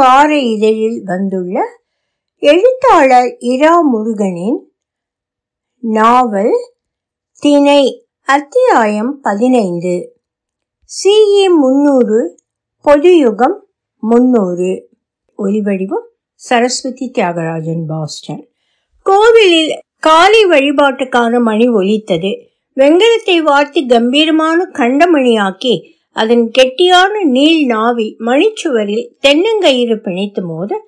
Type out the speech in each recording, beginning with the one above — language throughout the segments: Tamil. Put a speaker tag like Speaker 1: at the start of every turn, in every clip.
Speaker 1: வார இதழில் வந்துள்ள எழுத்தாளர் இரா முருகனின் நாவல் திணை அத்தியாயம் பதினைந்து. சிஇ முன்னூறு பொதுயுகம் முன்னூறு. ஒலிவடிவம் சரஸ்வதி தியாகராஜன் பாஸ்டன். கோவிலில் காலை வழிபாட்டுக்கான மணி ஒலித்தது. வெங்கலத்தை வார்த்து கம்பீரமான கண்டமணியாக்கி அதன் கெட்டியான நீள் நாவி மணிச்சுவரில் தென்னங்கயிறு பிணைத்து மோத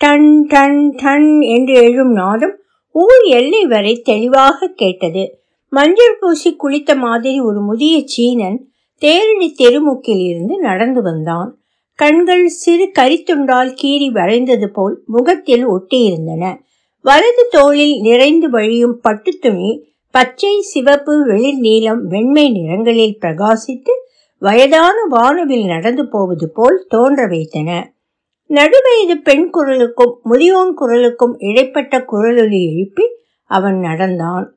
Speaker 1: டன் டன் டன் என்று எழும் நாதம் ஊர் எல்லை வரை தெளிவாக கேட்டது. மஞ்சள் பூசி குளித்த மாதிரி ஒரு முதிய சீனன் தேரணி தெருமுக்கில் இருந்து நடந்து வந்தான். கண்கள் சிறு கரித்துண்டால் கீறி வரைந்தது போல் முகத்தில் ஒட்டியிருந்தன. வலது தோளில் நிறைந்து வழியும் பட்டு துணி பச்சை சிவப்பு வெளிர் நீலம் வெண்மை நிறங்களில் பிரகாசித்து வயதான வானுவில் நடந்து போவது போல் தோன்ற வைத்தன. நடுவயது பெண் குரலுக்கும் முதியோன் குரலுக்கும் இடைப்பட்ட குரலொலி எழுப்பி அவன் நடந்தான்.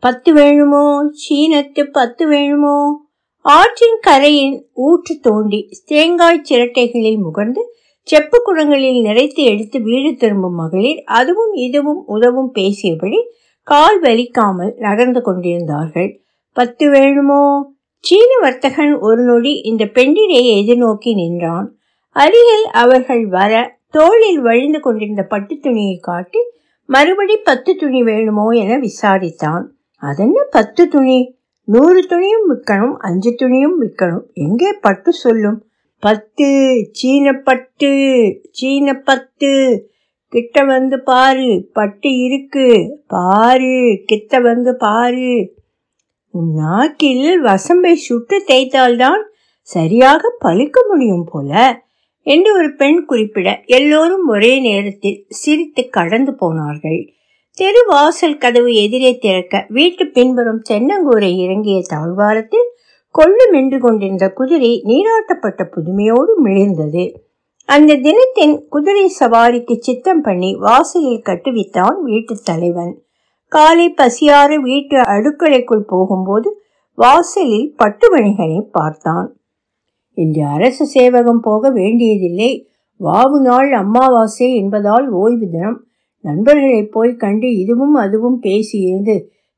Speaker 1: பத்து வேணுமோ? சீனத்து பத்து வேணுமோ? ஆற்றின் கரையின் ஊற்று தோண்டி தேங்காய் சிரட்டைகளில் முகர்ந்து செப்பு குடங்களில் நிறைத்து எடுத்து வீடு திரும்பும் மகளிர் அதுவும் இதுவும் உதவும் பேசியபடி கால் வலிக்காமல் நகர்ந்து கொண்டிருந்தார்கள். பத்து வேணுமோ? சீன வர்த்தகன் ஒரு நொடி இந்த பெண்டினை எதிர்நோக்கி நின்றான். அருகில் அவர்கள் வர தோளில் வழிந்து கொண்டிருந்த பட்டு துணியை காட்டி மறுபடி பத்து துணி வேணுமோ என விசாரித்தான். அதென்ன பத்து துணி? நூறு துணியும் விற்கணும் அஞ்சு துணியும் விற்கணும். எங்கே பட்டு சொல்லும்? பத்து சீன பட்டு சீன பத்து. கிட்ட வந்து பாரு பட்டு இருக்கு. பாரு கிட்ட வந்து பாரு. உன் நாக்கில் வசம்பை சுட்டு தேய்த்தால்தான் சரியாக பழிக்க முடியும் போல என்று ஒரு பெண் குறிப்பிட எல்லோரும் ஒரே நேரத்தில் சிரித்து கடந்து போனார்கள். தெரு வாசல் கதவு எதிரே திறக்க வீட்டு பின்புறம் தென்னங்கூரை இறங்கிய தாழ்வாரத்தில் கொள்ளு மென்று கொண்டிருந்த குதிரை நீராட்டப்பட்ட புதுமையோடு மிளிர்ந்தது. அந்த தினத்தின் குதிரை சவாரிக்கு சித்தம் பண்ணி வாசலில் கட்டுவித்தான் வீட்டு தலைவன். காலை பசியாறு வீட்டு அடுக்களைக்குள் போகும்போது வாசலில் பட்டுமணிகனை பார்த்தான். இன்று அரசு சேவகம் போக வேண்டியதில்லை. வாவு நாள் அம்மாவாசை என்பதால் ஓய்வு தினம். நண்பர்களை போய் கண்டு இதுவும் அதுவும் பேசியிருந்து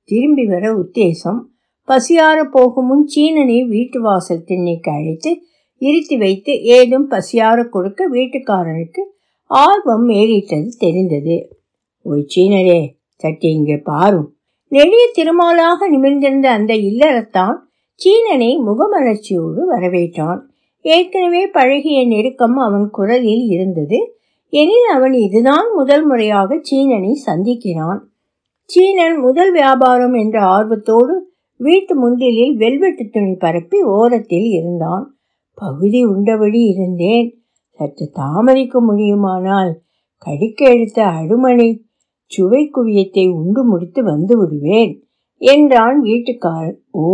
Speaker 1: திரும்பி வர உத்தேசம். பசியார போகும் முன் சீனனை வீட்டு வாசல் திண்ணைக்கு அழைத்து இருத்தி வைத்து ஏதும் பசியார கொடுக்க வீட்டுக்காரனுக்கு ஆர்வம் மேலிட்டது தெரிந்தது. ஓய் சீனரே சற்று இங்கே பாரும். நெடிய திருமாலாக நிமிர்ந்திருந்த அந்த இல்லறத்தான் சீனனை முகமலர்ச்சியோடு வரவேற்றான். ஏற்கனவே பழகிய நெருக்கம் அவன் குரலில் இருந்தது. எனில் அவன் இதுதான் முதல் முறையாக சீனனை சந்திக்கிறான். சீனன் முதல் வியாபாரம் என்ற ஆர்வத்தோடு வீட்டு முண்டிலில் வெல்வெட்டு துணி பரப்பி ஓரத்தில் இருந்தான். பகுதி உண்டபடி இருந்தேன். சற்று தாமதிக்க முடியுமானால் கடிக்க எடுத்த அடுமனை சுவை குவியத்தை உண்டு முடித்து வந்து விடுவேன் என்றான் வீட்டுக்காரன் ஓ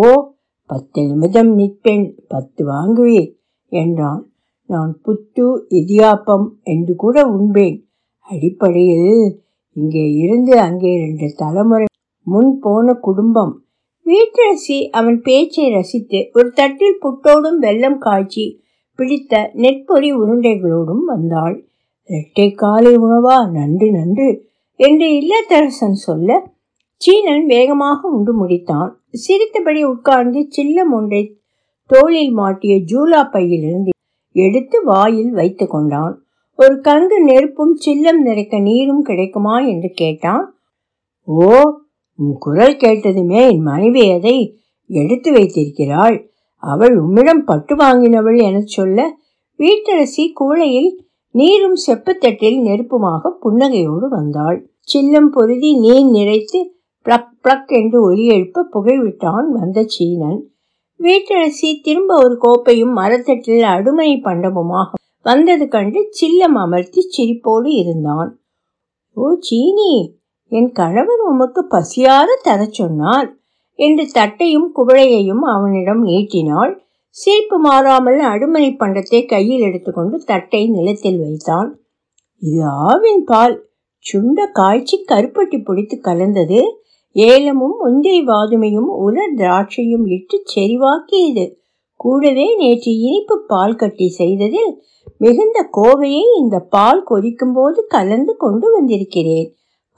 Speaker 1: பத்து நிமிடம் நிற்பேன் பத்து வாங்குவேன் என்றான். நான் புத்து இடியாப்பம் என்று கூட உண்பேன். அடிப்படையில் இங்கே இருந்து அங்கே ரெண்டு தலைமுறை முன் போன குடும்பம். வீட்டரசி அவன் பேச்சை ரசித்து ஒரு தட்டில் புட்டோடும் வெள்ளம் காய்ச்சி பிடித்த நெற்பொறி உருண்டைகளோடும் வந்தாள். இரட்டை காலை உணவா? நன்று நன்று என்று இல்லத்தரசன் சொல்ல சீனன் வேகமாக உண்டு முடித்தான். சிரித்தபடி உட்கார்ந்து சில்லம் ஒன்றை தோளில் மாட்டிய ஜூலா பையிலிருந்து எடுத்து வாயில் வைத்து கொண்டான். ஒரு கங்கு நெருப்பும் சில்லம் நிறைக்க நீரும் கிடைக்குமா என்று கேட்டான். ஓ உன் குரல் கேட்டதுமே என் மனைவி அதை எடுத்து வைத்திருக்கிறாள். அவள் உம்மிடம் பட்டு வாங்கினவள் என சொல்ல வீட்டரசி கூளையில் நீரும் செப்புத்தட்டில் நெருப்புமாக புன்னகையோடு வந்தாள். சில்லம் பொருதி நீர் நிறைத்து பிளக் பிளக் என்று ஒலி எழுப்ப புகைவிட்டான் வந்த சீனன். வீட்டரசி திரும்ப ஒரு கோப்பையும் மரத்தட்டில் அடுமை பண்டமுமாக வந்தது கண்டு சில்லம் அமர்த்தி சிரிப்போடு இருந்தான். ஓ சீனி என் கணவன் உமக்கு பசியாத தரச் சொன்னார் என்று தட்டையும் குவளையையும் அவனிடம் நீட்டினாள். சிரிப்பு மாறாமல் அடுமனை பண்டத்தை கையில் எடுத்துக்கொண்டு தட்டை நிலத்தில் வைத்தான். இது ஆவின் பால். சுண்ட காய்ச்சி கருப்பட்டி பிடித்து கலந்தது. ஏலமும் முந்திரி வாதுமையும் உலர் திராட்சையும் இட்டு செறிவாக்கியது. கூடவே நேற்று இனிப்பு பால் கட்டி செய்ததில் மிகுந்த கோவையை இந்த பால் கொதிக்கும் போது கலந்து கொண்டு வந்திருக்கிறேன்.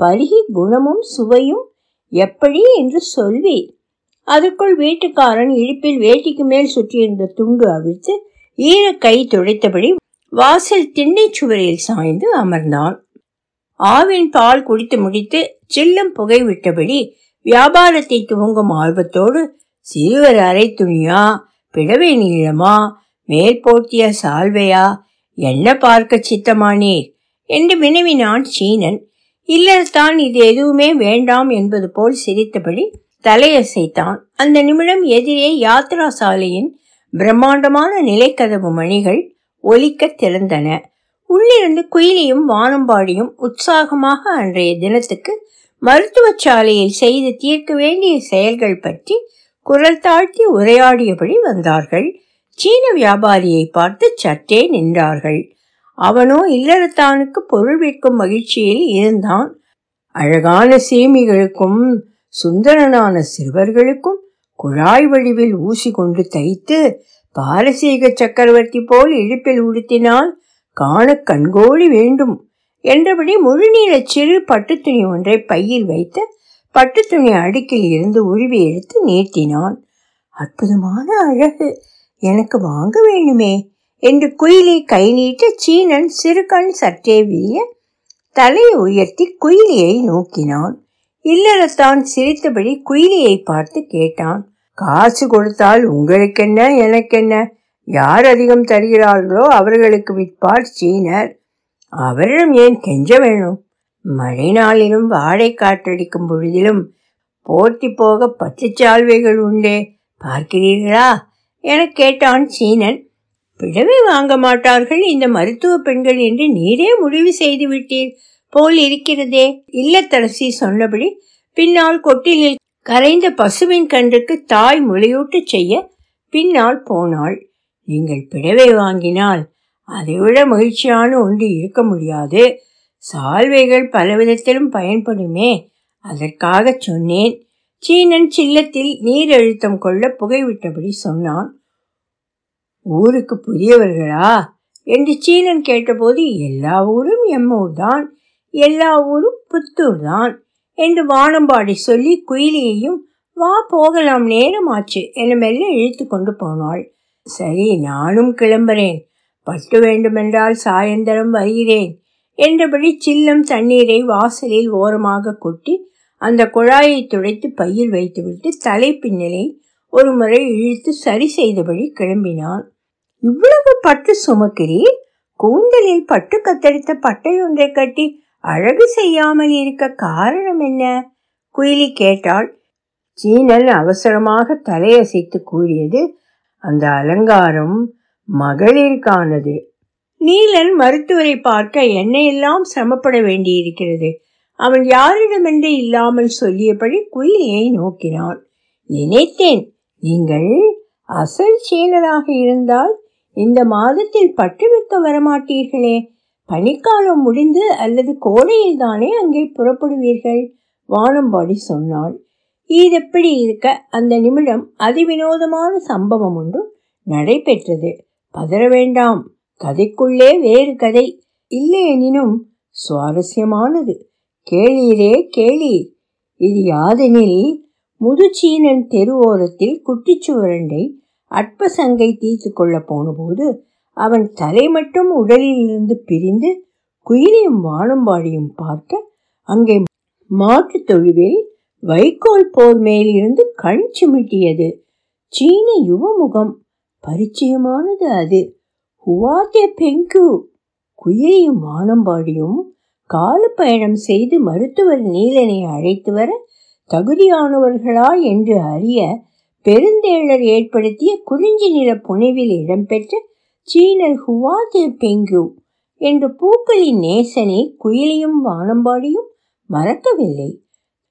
Speaker 1: பருகி குணமும் சுவையும் எப்படி என்று சொல்வீர் அதுக்குள் வீட்டுக்காரன் இடுப்பில் வேட்டிக்கு மேல் சுற்றியிருந்த துண்டு அவிழ்த்து ஈர கை துடைத்தபடி வாசல் திண்ணை சுவரில் சாய்ந்து அமர்ந்தான். ஆவின் பால் குடித்து முடித்து சில்லம் புகை விட்டபடி வியாபாரத்தை துவங்கும் ஆர்வத்தோடு சிறுவர் அரை துணியா பிடவை நீளமா மேல் போர்த்திய சால்வையா என்ன பார்க்க சித்தமானீர் என்று வினவினான் சீனன். இல்லத்தான் இது எதுவுமே வேண்டாம் என்பது போல் சிரித்தபடி தலையசைத்தான். அந்த நிமிடம் எதிரே யாத்ரா சாலையின் பிரம்மாண்டமான நிலைக்கதவு மணிகள் ஒலிக்க திறந்தன. உள்ளிருந்து குயிலியும் வானம்பாடியும் உற்சாகமாக அன்றைய தினத்துக்கு மருத்துவச்சாலையில் செய்து தீர்க்க வேண்டிய செயல்கள் பற்றி குரல் தாழ்த்தி உரையாடியபடி வந்தார்கள். சீன வியாபாரியை பார்த்து சற்றே நின்றார்கள். அவனோ இல்லறத்தானுக்கு பொருள் விற்கும் மகிழ்ச்சியில் இருந்தான். அழகான சீமிகளுக்கும் சுந்தரனான சிறுவர்களுக்கும் குழாய் வடிவில் ஊசி கொண்டு தைத்து பாரசீக சக்கரவர்த்தி போல் இழுப்பில் உடுத்தினால் காண கண்கோழி வேண்டும் என்றபடி முழுநீள சிறு பட்டுத்துணி ஒன்றை பையில் வைத்து பட்டுத்துணி அடுக்கில் இருந்து உருவி எடுத்து நீட்டினான். அற்புதமான அழகு! எனக்கு வாங்க வேண்டுமே! என்று குயிலி கை நீட்ட சீனன் சிறு கண் சற்றே விரிய தலையை உயர்த்தி குயிலியை நோக்கினான். இல்லறத்தான் சிரித்தபடி குயிலியை பார்த்து கேட்டான். காசு கொடுத்தால் உங்களுக்கென்ன எனக்கென்ன? யார் அதிகம் தருகிறார்களோ அவர்களுக்கு விற்பார் சீனர். அவரிடம் ஏன் கெஞ்ச வேணும்? மழை நாளிலும் வாடை காற்றடிக்கும் பொழுதிலும் போட்டி போக பச்சை சால்வைகள் உண்டே. பார்க்கிறீர்களா? என கேட்டான் சீனன். பிழவை வாங்க மாட்டார்கள் இந்த மருத்துவ பெண்கள் என்று நீரே முடிவு செய்து விட்டீர் போல் இருக்கிறதே. இல்லத்தரசி சொன்னபடி பின்னால் கொட்டிலில் கரைந்த பசுவின் கன்றுக்கு தாய் முளையூட்டு செய்ய பின்னால் போனாள். நீங்கள் பிழவை வாங்கினால் அதைவிட மகிழ்ச்சியான ஒன்று இருக்க முடியாது. சால்வைகள் பலவிதத்திலும் பயன்படுமே அதற்காக சொன்னேன். சீனன் சில்லத்தில் நீர் அழுத்தம் கொள்ள புகைவிட்டபடி சொன்னான். ஊருக்கு புதியவர்களா? என்று சீனன் கேட்டபோது எல்லா ஊரும் எம்மூர் தான் எல்லா ஊரும் புத்தூர் தான் என்று வானம்பாடி சொல்லி குயிலியையும் வா போகலாம் நேரமாச்சு என மெல்ல இழுத்து கொண்டு போனாள். சரி நானும் கிளம்புறேன். பட்டு வேண்டுமென்றால் சாயந்தரம் வருகிறேன் என்றபடி சில்லம் தண்ணீரை வாசலில் ஓரமாக கொட்டி அந்த குழாயை துடைத்து பையில் வைத்துவிட்டு தலை பின்னலை ஒரு முறை இழுத்து சரி செய்தபடி கிளம்பினான். இவ்வளவு பட்டு சுமக்கிறீர்? கூந்தலில் பட்டு கத்தரித்த பட்டை ஒன்றை கட்டி அழகு செய்யாமல் இருக்க காரணம் என்ன? குயிலி கேட்டாள். சீனல் அவசரமாக தலையசைத்து கூறியது அந்த அலங்காரம் மகளிருக்கானது. நீலன் மருத்துவரை பார்க்க என்னையெல்லாம் சிரமப்பட வேண்டியிருக்கிறது. அவன் யாரிடமென்று இல்லாமல் சொல்லியபடி குயிலியை நோக்கினான் நினைத்தேன் நீங்கள் அசல் சீனராக இருந்தால் இந்த மாதத்தில் பட்டு விற்க வரமாட்டீர்களே. பனிக்காலம் முடிந்து அல்லது கோடையில் தானே அங்கே புறப்படுவீர்கள்? வானம்பாடி சொன்னாள். இதெப்படி இருக்க? அந்த நிமிடம் அதிவினோதமான சம்பவம் ஒன்று நடைபெற்றது. பதற வேண்டாம். கதைக்குள்ளே வேறு கதை. இல்லையெனினும் சுவாரஸ்யமானது. கேளீரே கேளீர் இது யாதெனில் முதுச்சீனன் தெருவோரத்தில் குட்டிச்சுவரண்டை அற்பசங்கை தீர்த்து கொள்ள போனபோது அவன் தலை மட்டும் உடலிலிருந்து பிரிந்து குயிலையும் வானம்பாடியும் பார்க்க அங்கே மாட்டு தொழுவில் வைக்கோல் போர் மேலிருந்து கண் சிமிட்டியது. சீன யுவமுகம் பரிச்சயமானது அது. ஹுவாத்தே பெங்கு! குயிலையும் வானம்பாடியும் கால பயணம் செய்து மருத்துவர் நீலனை அழைத்து வர தகுதியானவர்களா என்று அறிய பெருந்தேழர் ஏற்படுத்திய குறிஞ்சி நில புனைவில் இடம்பெற்ற சீனர் ஹுவாது பெங்கு என்ற பூக்களின் நேசனை குயிலியும் வானம்பாடியும் மறக்கவில்லை.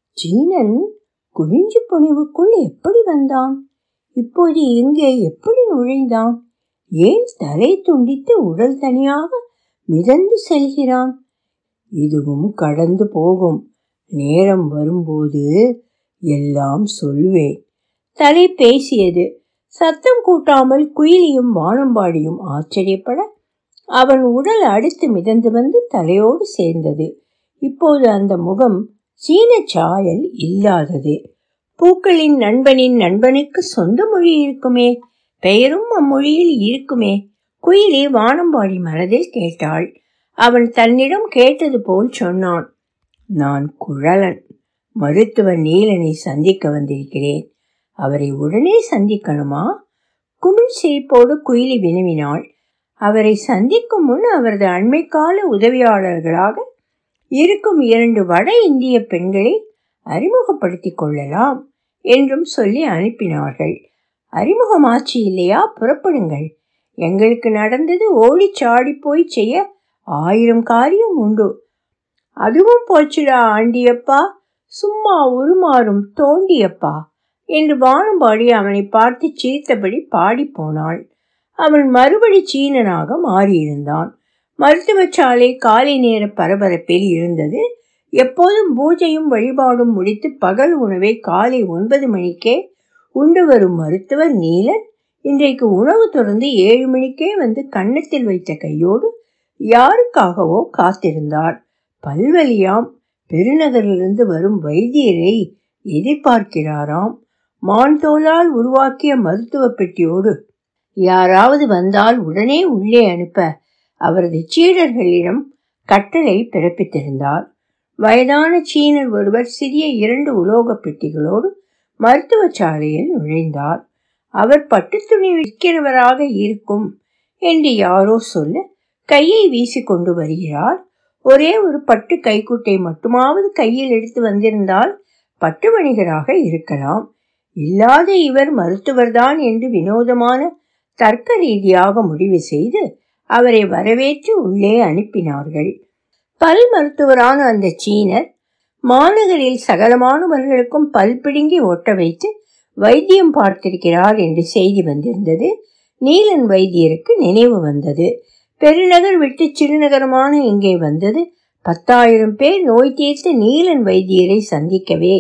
Speaker 1: சீனன் குறிஞ்சி புனிவுக்குள் எப்படி வந்தான்? இப்போது இங்கே எப்படி நுழைந்தான்? ஏன் தலை துண்டித்து உடல் தனியாக மிதந்து செல்கிறான்? இதுவும் கடந்து போகும். நேரம் வரும்போது எல்லாம் சொல்வேன். தலை பேசியது சத்தம் கூட்டாமல் குயிலியும் வானம்பாடியும் ஆச்சரியப்பட அவன் உடல் அடுத்து மிதந்து வந்து தலையோடு சேர்ந்தது. இப்போது அந்த முகம் சீன சாயல் இல்லாதது. பூக்களின் நண்பனின் நண்பனுக்கு சொந்த மொழி இருக்குமே பெயரும் அம்மொழியில் இருக்குமே குயிலி வானம்பாடி மனதில் கேட்டாள். அவன் தன்னிடம் கேட்டது போல் சொன்னான் நான் குழலன் மருத்துவ நீலனை சந்திக்க வந்திருக்கிறேன். அவரை உடனே சந்திக்கணுமா? குமிழ் சிரிப்போடு குயிலி வினவினாள். அவரை சந்திக்கும் முன் அவரது அண்மைக்கால உதவியாளர்களாக இருக்கும் இரண்டு வட இந்திய பெண்களை அறிமுகப்படுத்திக் கொள்ளலாம் என்றும் சொல்லி அனுப்பினார்கள். அறிமுகமாச்சு இல்லையா? புறப்படுங்கள். எங்களுக்கு நடந்தது ஓடிச்சாடி போய் செய்ய ஆயிரம் காரியம் உண்டு. அதுவும் போச்சுடா ஆண்டியப்பா. சும்மா உருமாறும் தோண்டியப்பா. என்று வானம்பாடி அவனை பார்த்து சிரித்தபடி பாடி போனாள். அவன் மறுபடி சீனனாக மாறியிருந்தான். மருத்துவச்சாலை காலை நேர பரபரப்பில் இருந்தது. எப்போதும் பூஜையும் வழிபாடும் முடித்து பகல் உணவை காலை ஒன்பது மணிக்கே உண்டு வரும் மருத்துவர் நீலன் இன்றைக்கு உணவு தொடர்ந்து ஏழு மணிக்கே வந்து கன்னத்தில் வைத்த கையோடு யாருக்காகவோ காத்திருந்தார். பல்வலியாம் பெருநகரிலிருந்து வரும் வைத்தியரை எதிர்பார்க்கிறாராம். மான்தோலால் உருவாக்கிய மருத்துவ பெட்டியோடு யாராவது வந்தால் உடனே உள்ளே அனுப்ப அவரது சீடர்களிடம் கட்டளை பிறப்பித்திருந்தார். வயதான சீனர் ஒருவர் சிறிய இரண்டு உலோக பெட்டிகளோடு மருத்துவ சாலையில் நுழைந்தார். அவர் பட்டுத்துணி விற்கிறவராக இருக்கும் என்று யாரோ சொல்ல கையை வீசிக்கொண்டு வருகிறார். ஒரே ஒரு பட்டு கைக்குட்டை மட்டுமாவது கையில் எடுத்து வந்திருந்தால் பட்டு வணிகராக இருக்கலாம். இல்லாத இவர் மருத்துவர்தான் என்று வினோதமான தர்க்க ரீதியாக முடிவு செய்து அவரை வரவேற்று உள்ளே அனுப்பினார்கள். பல் மருத்துவரான அந்த சீனர் மாநகரில் சகலமானவர்களுக்கும் பல் பிடுங்கி ஒட்ட வைத்து வைத்தியம் பார்த்திருக்கிறார் என்று செய்தி வந்திருந்தது. நீலன் வைத்தியருக்கு நினைவு வந்தது. பெருநகர் விட்டு சிறுநகரமான இங்கே வந்தது. பத்தாயிரம் பேர் நோய் தீர்த்த நீலன் வைத்தியரை சந்திக்கவே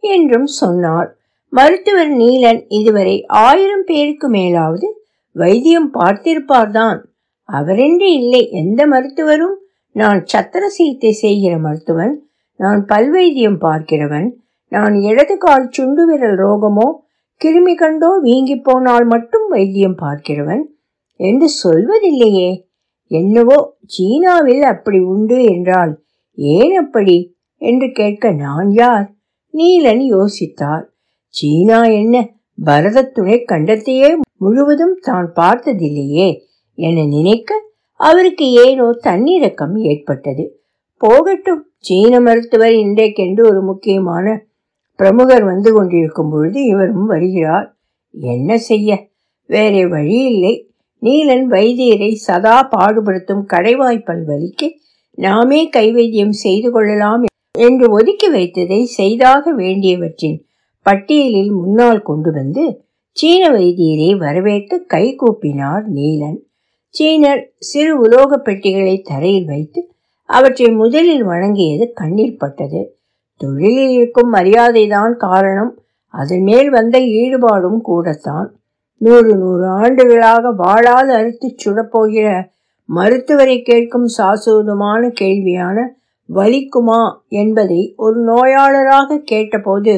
Speaker 1: என்றும் சொன்னார். மருத்துவர் நீலன் இதுவரை ஆயிரம் பேருக்கு மேலாவது வைத்தியம் பார்த்திருப்பார்தான். அவரென்று இல்லை எந்த மருத்துவரும்? நான் சத்திர சிகிச்சை செய்கிற மருத்துவன் நான் பல்வைத்தியம் பார்க்கிறவன் நான் இடது கால் சுண்டு விரல் ரோகமோ கிருமி கண்டோ வீங்கி போனால் மட்டும் வைத்தியம் பார்க்கிறவன் என்று சொல்வதில்லையே. என்னவோ சீனாவில் அப்படி உண்டு என்றால் ஏன் அப்படி? என்று கேட்க நான் யார்? நீலன் யோசித்தார். சீனா என்ன பரத துணை கண்டத்தையே முழுவதும் தான் பார்த்ததில்லையே என நினைக்க அவருக்கு ஏனோ தன்னிறக்கம் ஏற்பட்டது. போகட்டும் சீன மருத்துவர் இன்றைக்கென்று ஒரு முக்கியமான பிரமுகர் வந்து கொண்டிருக்கும் பொழுது இவரும் வருகிறார். என்ன செய்ய? வேறே வழி இல்லை நீலன் வைத்தியரை சதா பாடுபடுத்தும் கடைவாய்ப்பல் வலிக்கு நாமே கைவைத்தியம் செய்து கொள்ளலாம் என்று ஒதுக்கி வைத்ததை செய்தாக வேண்டியவற்றின் பட்டியலில் முன்னால் கொண்டு வந்து சீன வைத்தியரை வரவேற்று கை கூப்பினார் நீலன். சீனர் சிறு உலோக பெட்டிகளை தரையில் வைத்து அவற்றை முதலில் வணங்கியது கண்ணில் பட்டது. தொழிலில் இருக்கும் மரியாதைதான் காரணம். அதன் மேல் வந்த ஈடுபாடும் கூடத்தான். நூறு நூறு ஆண்டுகளாக வாழாத அறுத்து சுடப்போகிற மருத்துவரை கேட்கும் சாசுவதமான கேள்வியான வலிக்குமா என்பதை ஒரு நோயாளராக கேட்டபோது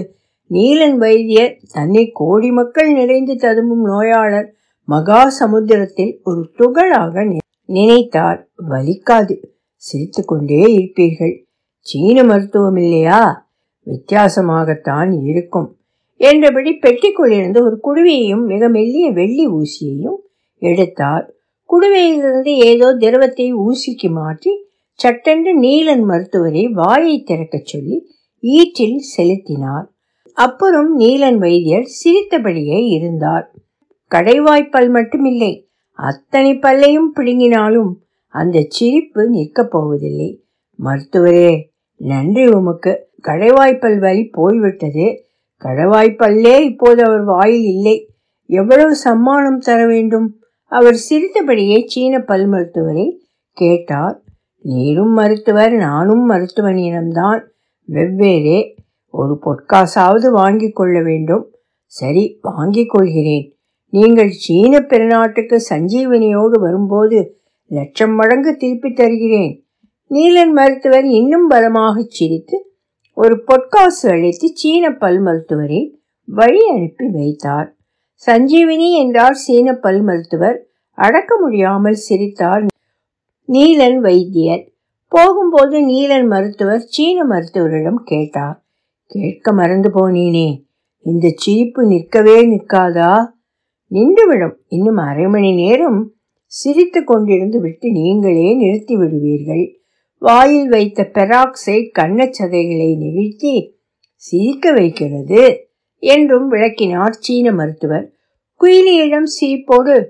Speaker 1: நீலன் வைத்தியர் தன்னை கோடி மக்கள் நிறைந்து ததும்பும் நோயாளர் மகா சமுத்திரத்தில் ஒரு துகளாக நினைத்தார். வலிக்காது. சிரித்துக்கொண்டே இருப்பீர்கள். சீன மருத்துவம் இல்லையா? வித்தியாசமாகத்தான் இருக்கும் என்றபடி பெட்டிக்குள்ளிருந்து ஒரு குடுவையையும் மிக மெல்லிய வெள்ளி ஊசியையும் எடுத்தார். குடுவையிலிருந்து ஏதோ திரவத்தை ஊசிக்கு மாற்றி சட்டென்று நீலன் மருத்துவரை வாயை திறக்கச் சொல்லி ஈற்றில் செலுத்தினார். அப்புறம் நீலன் வைத்தியர் சிரித்தபடியே இருந்தார். கடைவாய்ப்பல் மட்டுமில்லை அத்தனை பல்லையும் பிடுங்கினாலும் அந்த சிரிப்பு நிற்கப் போவதில்லை. மருத்துவரே நன்றி உமக்கு. கடைவாய்ப்பல் வலி போய்விட்டது. கடைவாய்ப்பல்லே இப்போது அவர் வாயில் இல்லை. எவ்வளவு சம்மானம் தர வேண்டும்? அவர் சிரித்தபடியே சீன பல் மருத்துவரை கேட்டார். நீரும் மருத்துவர் நானும் மருத்துவனிடம்தான் வெவ்வேறே ஒரு பொற்காசாவது வாங்கி கொள்ள வேண்டும். சரி வாங்கிக் கொள்கிறேன். நீங்கள் சீன பெருநாட்டுக்கு சஞ்சீவனியோடு வரும்போது லட்சம் மடங்கு திருப்பி தருகிறேன். நீலன் மருத்துவர் இன்னும் பலமாகச் சிரித்து ஒரு பொற்காசு அழைத்து சீன பல் மருத்துவரை வழி அனுப்பி வைத்தார். சஞ்சீவினி என்றார் சீன பல் மருத்துவர். அடக்க முடியாமல் சிரித்தார் நீலன் வைத்தியர். போகும்போது நீலன் மருத்துவர் சீன மருத்துவரிடம் கேட்டார். கேட்க மறந்து போனீனே. இந்த சிரிப்பு நிற்கவே நிற்காதா? நின்றுவிடும். இன்னும் அரை மணி நேரம் சிரித்து கொண்டிருந்து விட்டு நீங்களே நிறுத்தி விடுவீர்கள். வாயில் வைத்த பெராக்சைட் கண்ணச்சதைகளை நிகழ்த்தி சிரிக்க வைக்கிறது? என்றும் விளக்கினார் சீன மருத்துவர். குயிலியிடம் சிரிப்போடு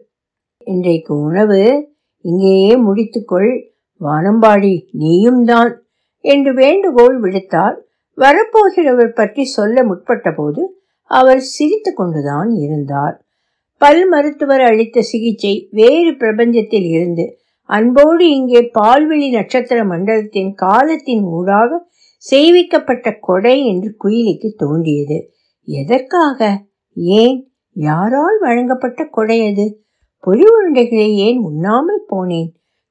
Speaker 1: இன்றைக்கு உணவு? இங்கேயே முடித்துக்கொள். வானம்பாடி நீயும் தான். என்று வேண்டுகோள் விடுத்தார் வரப்போகிறவர் பற்றி சொல்ல முற்பட்ட போது அவர் சிரித்து கொண்டுதான் இருந்தார். பல் மருத்துவர் அளித்த சிகிச்சை வேறு பிரபஞ்சத்தில் இருந்து அன்போடு இங்கே பால்வெளி நட்சத்திர மண்டலத்தின் காலத்தின் ஊடாக செய்விக்கப்பட்ட கொடை என்று குயிலிக்கு தோன்றியது. எதற்காக? ஏன்? யாரால் வழங்கப்பட்ட கொடை அது? பொறி உருண்டைகளை ஏன் உண்ணாமல் போனேன்?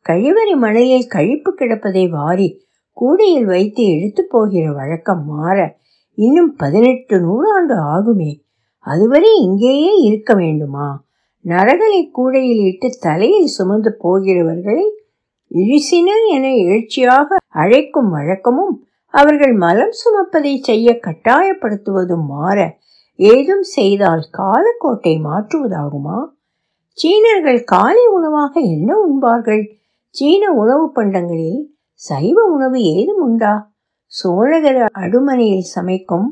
Speaker 1: கழிவறை மலையில் கழிப்பு கிடப்பதை வாரி கூடையில் வைத்து எடுத்து போகிற வழக்கம் மாற இன்னும் பதினெட்டு நூறாண்டு ஆகுமே. அதுவரை இங்கேயே இருக்க வேண்டுமா? நரகளை கூடையில் இட்டு தலையில் சுமந்து போகிறவர்களை இழிசினர் என எழுச்சியாக அழைக்கும் வழக்கமும் அவர்கள் மலம் சுமப்பதை செய்ய கட்டாயப்படுத்துவதும் மாற ஏதும் செய்தால் காலக்கோட்டை மாற்றுவதாகுமா? சீனர்கள் காலை உணவாக என்ன உண்பார்கள்? சீன உணவு பண்டங்களில் சைவ உணவு ஏதும் உண்டா? சோழகர அடுமனையில் சமைக்கும்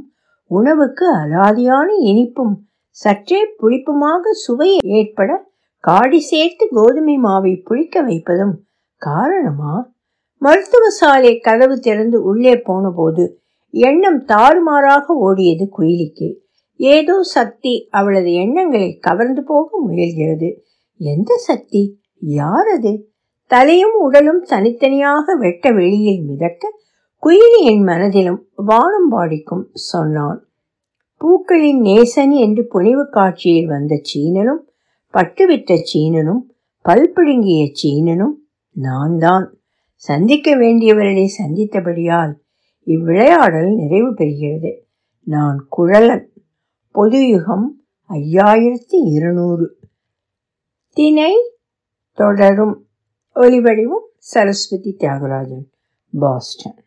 Speaker 1: உணவுக்கு அலாதியான இனிப்பும் சற்றே புளிப்புமாக சுவை ஏற்பட காடி சேர்த்து கோதுமை மாவை புளிக்க வைப்பதும் காரணமா? மருத்துவ சாலை கதவு திறந்து உள்ளே போனபோது எண்ணம் தாறுமாறாக ஓடியது குயிலிக்கு. ஏதோ சக்தி அவளது எண்ணங்களை கவர்ந்து போக முயல்கிறது. எந்த சக்தி? யார் அது? தலையும் உடலும் தனித்தனியாக வெட்ட வெளியில் மிதக்க குயிலி என் மனதிலும் வானம்பாடிக்கும் சொன்னான். பூக்களின் நேசன் என்று புனிவு காட்சியில் வந்த சீனனும் பட்டுவிட்ட சீனனும் பல் பிடுங்கிய சீனனும் நான் தான் சந்திக்க வேண்டியவர்களை சந்தித்தபடியால் இவ்விளையாடல் நிறைவு பெறுகிறது. நான் குழலன். பொதுயுகம் ஐயாயிரத்தி இருநூறு. தினை தொடரும். ஒலிவடிவும் சரஸ்வதி தியாகராஜன் பாஸ்டன்